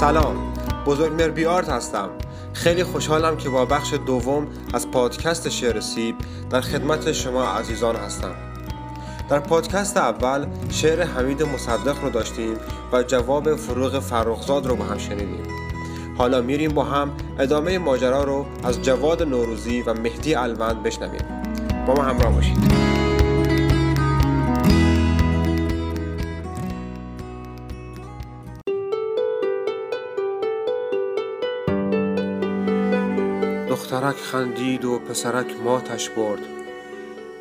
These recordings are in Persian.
سلام. بزرگ مربی آرت هستم. خیلی خوشحالم که با بخش دوم از پادکست شعر سیب در خدمت شما عزیزان هستم. در پادکست اول شعر حمید مصدق رو داشتیم و جواب فروغ فرخزاد رو با هم شنیدیم. حالا میریم با هم ادامه ماجرا رو از جواد نوروزی و مهدی الوند بشنویم. با ما همراه باشید. دخترک خندید و پسرک ماتش برد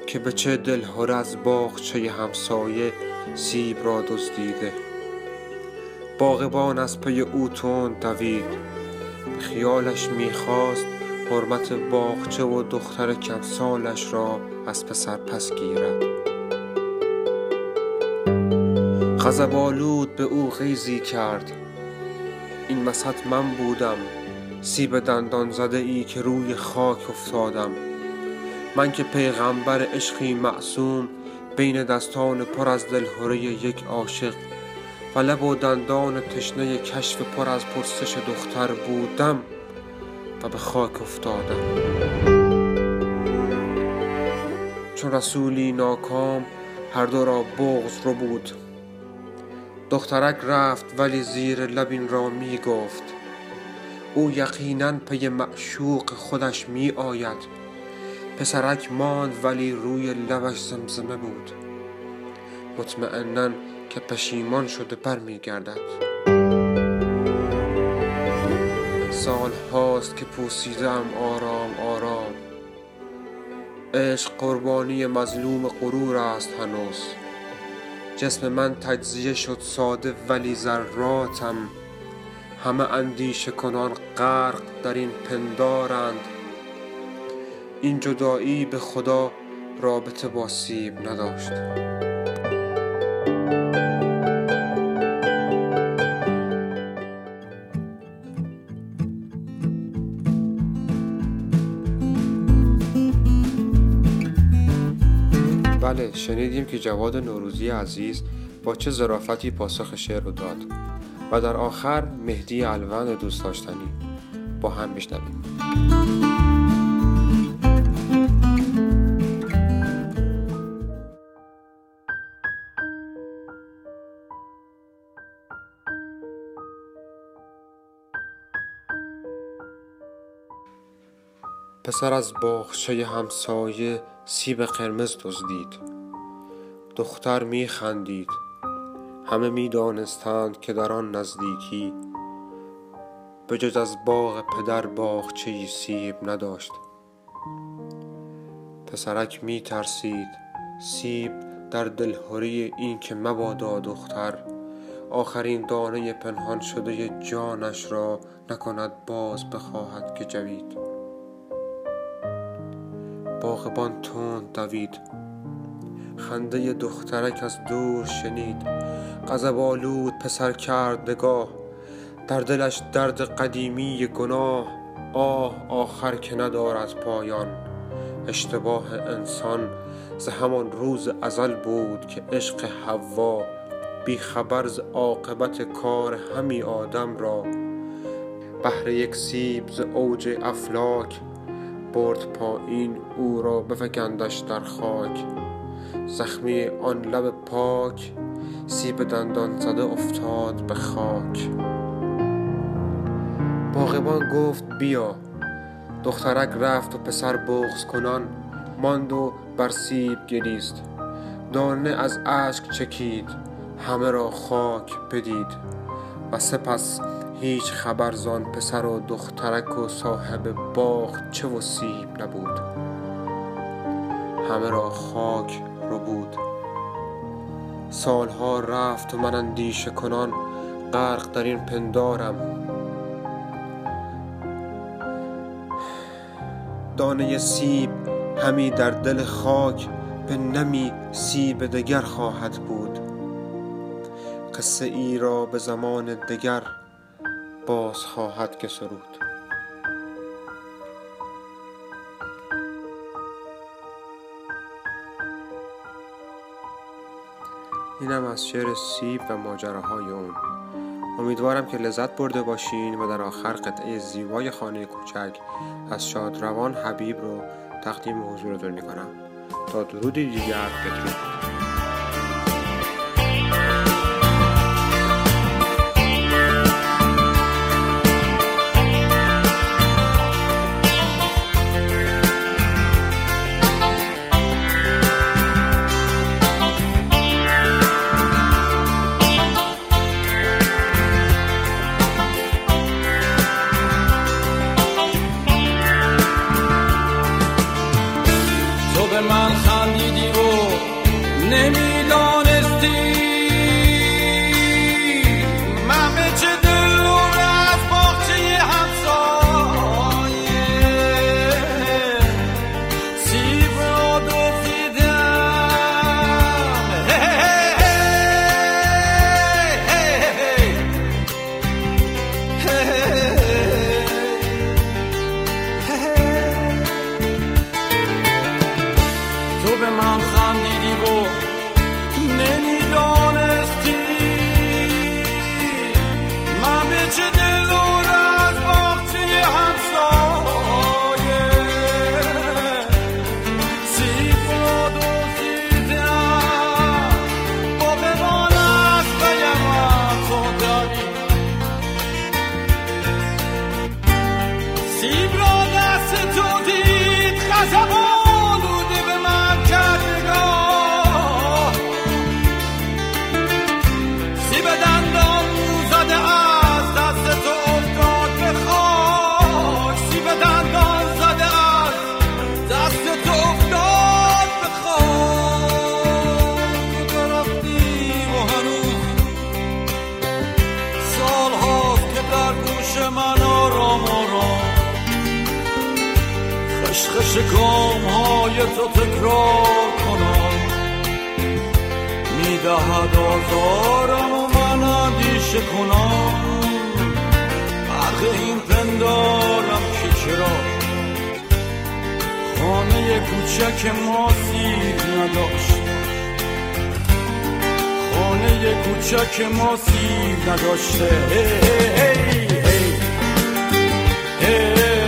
که به چه دلهره از باغچه همسایه سیب را دزدیده. باغبان از پی او تند دوید خیالش می‌خواست حرمت باغچه و دختر کمسالش را از پسر پس گیرد. غضب آلود به او غیزی کرد. این وسط من بودم. سیب دندان زده ای که روی خاک افتادم. من که پیغمبر عشقی معصوم بین دستان پر از دلهوره یک عاشق. و لب و دندان تشنه کشف پر از پرسش دختر بودم و به خاک افتادم. چون رسولی ناکام هر دو را بغض رو بود. دخترک رفت ولی زیر لب را می گفت او یقینا پی معشوق خودش می آید پسرک ماند ولی روی لبش زمزمه بود. مطمئنا که پشیمان شده بر می گردد سال هاست که پوسیدم آرام آرام. عشق قربانی مظلوم غرور است هنوز. جسم من تجزیه شد ساده ولی ذراتم. همه اندیشه کنان غرق در این پندارند. این جدایی به خدا رابطه با سیب نداشت. بله شنیدیم که جواد نوروزی عزیز با چه ظرافتی پاسخ شعر رو داد. و در آخر مهدی الوند دوست داشتنی. با هم بشنویم پسر از باغچه همسایه سیب قرمز دزدید. دختر می خندید همه می دانستند که در آن نزدیکی به جز از باغ پدر باغچه سیب نداشت. پسرک می ترسید سیب در دلهوری این که مبادا دختر آخرین دانه پنهان شده جانش را نکند باز بخواهد که جوید. باغبان تند دوید خنده دخترک از دور شنید. غضب آلود پسر کرد نگاه در دلش درد قدیمی گناه آه آخر که ندارد پایان. اشتباه انسان ز همان روز ازل بود که عشق حوا بی خبر ز عاقبت کار همی آدم را. بهر یک سیب ز اوج افلاک برد پایین او را بفکندش در خاک. زخمی آن لب پاک سیب دندان زده افتاد به خاک. باغبان گفت بیا. دخترک رفت و پسر بغز کنان ماند و بر سیب گریست. دانه از اشک چکید همه را خاک بدید. و سپس هیچ خبر زان پسر و دخترک و صاحب باغ چه و سیب نبود. همه را خاک رو بود. سالها رفت و من اندیشه کنان غرق در این پندارم. دانه سیب همی در دل خاک به نمی سیب دگر خواهد بود. قصه ای را به زمان دگر باز خواهد که سرود اینم از شعر سیب و ماجراهای اون. امیدوارم که لذت برده باشین و در آخر قطعه زیبای خانه کوچک از شادروان حبیب رو تقدیم حضورتون می‌کنم. تا درودی دیگر بدرود. name شکام های تو تکرار کنم. می‌دهد آزارم و من اندیشه کنم. برق این پندارم که چرا؟ خانه کوچک ما سیر نداشت. خانه کوچک ما سیر نداشته. هی هی هی.